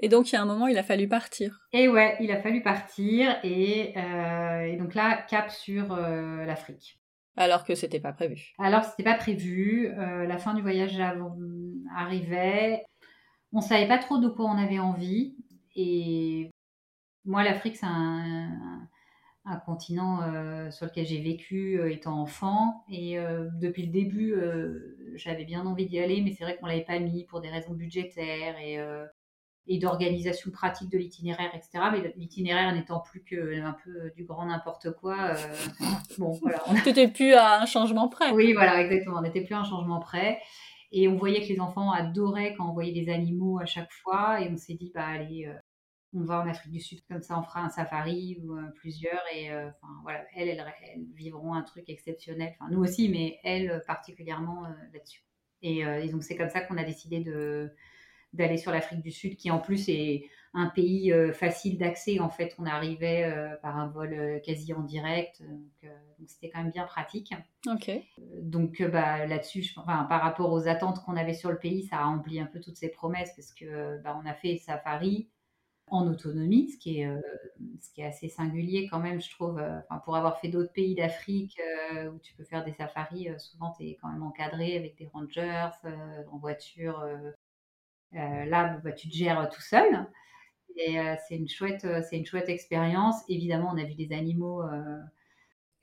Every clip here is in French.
Et donc, il y a un moment, il a fallu partir. Et ouais, il a fallu partir. Et, euh, et donc là, cap sur euh, l'Afrique. Alors que c'était pas prévu. Alors, c'était pas prévu. Euh, la fin du voyage arrivait. On savait pas trop de quoi on avait envie. Et moi, l'Afrique, c'est un, un, continent sur lequel j'ai vécu étant enfant. Et depuis le début, j'avais bien envie d'y aller, mais c'est vrai qu'on l'avait pas mis pour des raisons budgétaires et, et d'organisation pratique de l'itinéraire, etc. Mais l'itinéraire n'étant plus que un peu du grand n'importe quoi. euh, bon, voilà. on- Tu n'étais plus à un changement près. Oui, voilà, exactement. On n'était plus à un changement près. Et on voyait que les enfants adoraient quand on voyait des animaux à chaque fois. Et on s'est dit, bah allez, euh, on va en Afrique du Sud, comme ça on fera un safari ou euh, plusieurs. Et enfin voilà, elles, elles, elles vivront un truc exceptionnel. Enfin, nous aussi, mais elles particulièrement là-dessus. Et, et donc c'est comme ça qu'on a décidé de d'aller sur l'Afrique du Sud, qui en plus est un pays euh, facile d'accès. En fait, on arrivait euh, par un vol euh, quasi en direct, donc c'était quand même bien pratique. Donc bah, là-dessus, enfin, par rapport aux attentes qu'on avait sur le pays, ça a rempli un peu toutes ces promesses parce que bah, on a fait safari en autonomie, ce qui est, ce qui est assez singulier quand même, je trouve. enfin, pour avoir fait d'autres pays d'Afrique où tu peux faire des safaris, souvent tu es quand même encadré avec des rangers en voiture. Euh, euh, là, bah, tu te gères tout seul. Et euh, c'est une chouette, euh, c'est une chouette expérience. Évidemment, on a vu des animaux. euh,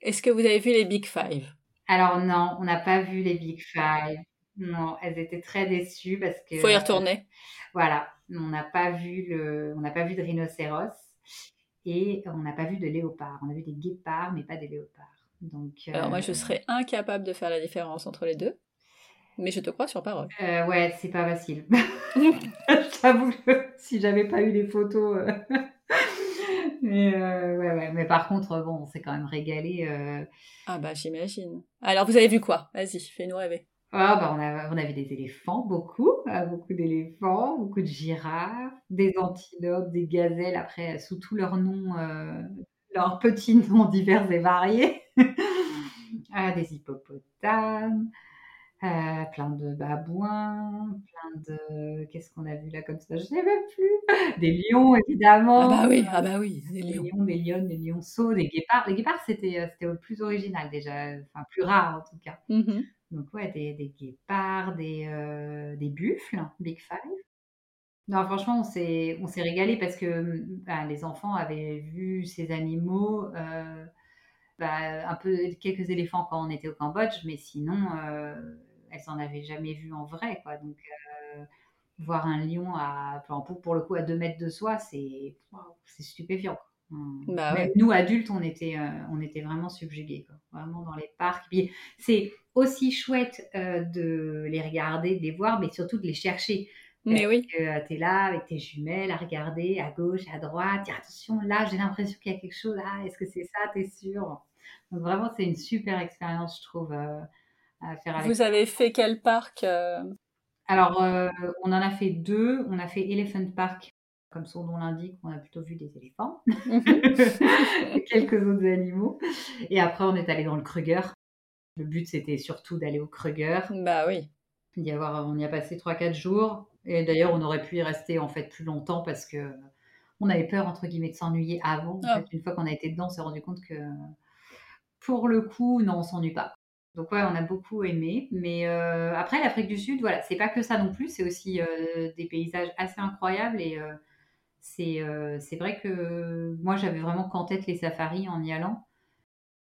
Est-ce que vous avez vu les Big Five? Alors non, on n'a pas vu les Big Five. Non, elles étaient très déçues parce que Faut y retourner. voilà, on n'a pas vu le, on n'a pas vu de rhinocéros et on n'a pas vu de léopard. On a vu des guépards, mais pas des léopards. Donc Alors moi, euh, je serais incapable de faire la différence entre les deux. Mais je te crois sur parole. euh, ouais, c'est pas facile. Je t'avoue que si j'avais pas eu les photos. euh, Mais, euh, ouais, ouais. Mais par contre, bon, on s'est quand même régalé. euh, Ah bah j'imagine. Alors vous avez vu quoi? Vas-y, fais-nous rêver. Ah, bah, on, a, on avait des éléphants, beaucoup, euh, beaucoup d'éléphants, beaucoup de girafes, des antilopes, des gazelles, après, sous tous leurs noms, leurs petits noms divers et variés. Ah, des hippopotames, euh, plein de babouins, plein de... Qu'est-ce qu'on a vu là comme ça? Je ne sais même plus. Des lions, évidemment. Ah bah oui, ah bah oui, des Des lions. lions, des lionnes, des lionceaux, des guépards. Les guépards, c'était euh, plus original déjà, enfin plus rare en tout cas. Mhm. Donc ouais, des, des guépards, des, euh, des buffles, Big Five. Non, franchement, on s'est régalé parce que bah, les enfants avaient vu ces animaux, euh, bah, un peu quelques éléphants quand on était au Cambodge, mais sinon, elles en avaient jamais vu en vrai, quoi. Donc euh, voir un lion à, pour, pour le coup à deux mètres de soi, c'est stupéfiant. Hum. Bah Même ouais. nous adultes, on était, euh, on était vraiment subjugués, quoi. Vraiment dans les parcs. C'est aussi chouette euh, de les regarder, de les voir, mais surtout de les chercher. Mais oui. tu es là avec tes jumelles à regarder à gauche, à droite. Dire attention, là, j'ai l'impression qu'il y a quelque chose. Ah, est-ce que c'est ça T'es sûr? Donc vraiment, c'est une super expérience, je trouve, euh, à faire avec. Vous avez fait quel parc euh? Alors, euh, on en a fait deux. On a fait Elephant Park, comme son nom l'indique, on a plutôt vu des éléphants. Mhm. et quelques autres animaux. Et après, on est allé dans le Kruger. Le but, c'était surtout d'aller au Kruger. Bah oui. avoir, on y a passé 3-4 jours. Et d'ailleurs, on aurait pu y rester en fait plus longtemps parce que on avait peur, entre guillemets, de s'ennuyer avant. En Ah. fait, une fois qu'on a été dedans, on s'est rendu compte que pour le coup, non, on s'ennuie pas. Donc ouais, on a beaucoup aimé. Mais euh, après, l'Afrique du Sud, voilà, c'est pas que ça non plus. C'est aussi euh, des paysages assez incroyables. Et euh, c'est vrai que moi, j'avais vraiment qu'en tête les safaris en y allant.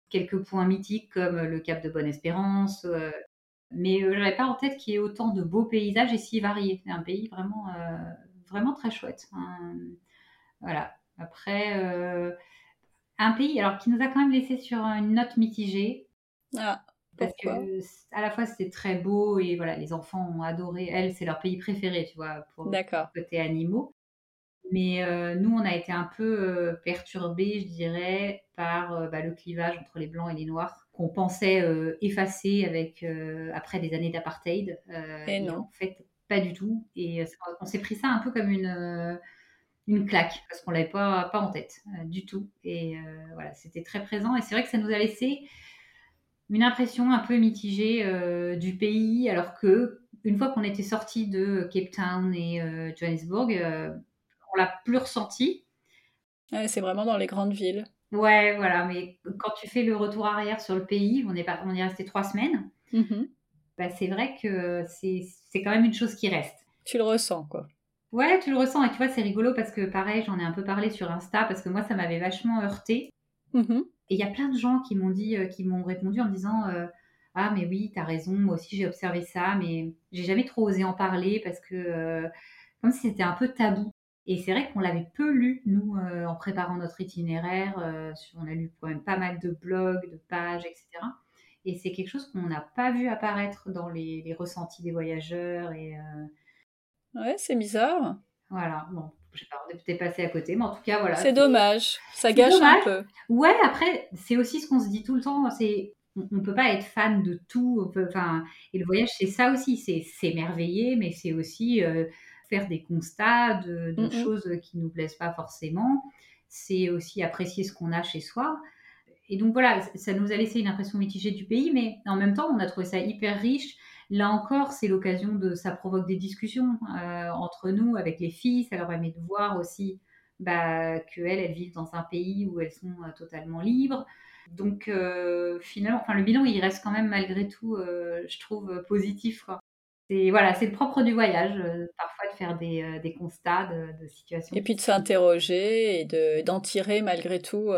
Quelques points mythiques comme le Cap de Bonne-Espérance, mais je n'avais pas en tête qu'il y ait autant de beaux paysages et si variés. C'est un pays vraiment, très chouette. Voilà. Après, un pays alors qui nous a quand même laissé sur une note mitigée Ah, parce pourquoi? que à la fois c'était très beau et voilà, les enfants ont adoré. Elles, c'est leur pays préféré, tu vois, pour côté animaux. Mais euh, nous, on a été un peu euh, perturbés, je dirais, par euh, bah, le clivage entre les blancs et les noirs qu'on pensait effacer avec après des années d'apartheid. Et non. en fait, pas du tout. Et on s'est pris ça un peu comme une une claque parce qu'on l'avait pas pas en tête du tout. Et voilà, c'était très présent. Et c'est vrai que ça nous a laissé une impression un peu mitigée euh, du pays, alors que une fois qu'on était sorti de Cape Town et euh, Johannesburg, euh, l'a plus ressenti. c'est vraiment dans les grandes villes. Ouais, voilà, mais quand tu fais le retour arrière sur le pays, on est, pas, on est resté trois semaines, mmh bah, c'est vrai que c'est quand même une chose qui reste. Tu le ressens, quoi. Ouais, tu le ressens. Et tu vois, c'est rigolo parce que pareil, j'en ai un peu parlé sur Insta parce que moi, ça m'avait vachement heurté. Mmh et il y a plein de gens qui m'ont dit, euh, qui m'ont répondu en me disant euh, Ah, mais oui, t'as raison, moi aussi j'ai observé ça, mais j'ai jamais trop osé en parler parce que, euh, comme si c'était un peu tabou. Et c'est vrai qu'on l'avait peu lu, nous, en préparant notre itinéraire. on a lu quand même pas mal de blogs, de pages, etc. Et c'est quelque chose qu'on n'a pas vu apparaître dans les, les ressentis des voyageurs. Et, Ouais, c'est bizarre. Voilà, bon, je sais pas, on est peut-être passé à côté, mais en tout cas, voilà. C'est dommage, ça gâche un peu. Ouais, après, c'est aussi ce qu'on se dit tout le temps, c'est on ne peut pas être fan de tout. Enfin, et le voyage, c'est ça aussi, c'est s'émerveiller, mais c'est aussi euh, faire des constats de, choses qui nous plaisent pas forcément. C'est aussi apprécier ce qu'on a chez soi. Et donc voilà, ça nous a laissé une impression mitigée du pays, mais en même temps, on a trouvé ça hyper riche. Là encore, c'est l'occasion de, ça provoque des discussions euh, entre nous, avec les filles. Ça leur permet de voir aussi bah, qu'elles, elles vivent dans un pays où elles sont euh, totalement libres. Donc euh, finalement, enfin le bilan, il reste quand même malgré tout, je trouve positif. C'est voilà, c'est le propre du voyage, parfois de faire des, des constats de, de, situations. Et puis de s'interroger et de, d'en tirer malgré tout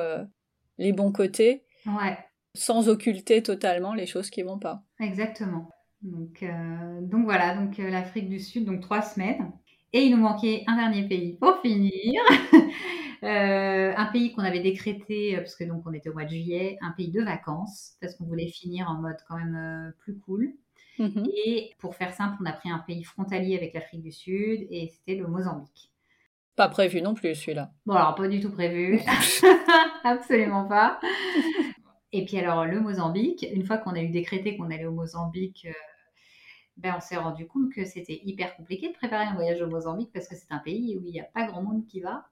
les bons côtés. Ouais. Sans occulter totalement les choses qui vont pas. Exactement. Donc, euh, donc voilà, donc euh, l'Afrique du Sud, donc trois semaines. Et il nous manquait un dernier pays pour finir. Euh, un pays qu'on avait décrété, parce que donc on était au mois de juillet, un pays de vacances, parce qu'on voulait finir en mode quand même plus cool. Mhm. Et pour faire simple, on a pris un pays frontalier avec l'Afrique du Sud, et c'était le Mozambique. Pas prévu non plus celui-là. Bon alors pas du tout prévu, absolument pas. Et puis alors le Mozambique, une fois qu'on a eu décrété qu'on allait au Mozambique, ben, on s'est rendu compte que c'était hyper compliqué de préparer un voyage au Mozambique parce que c'est un pays où il n'y a pas grand monde qui va.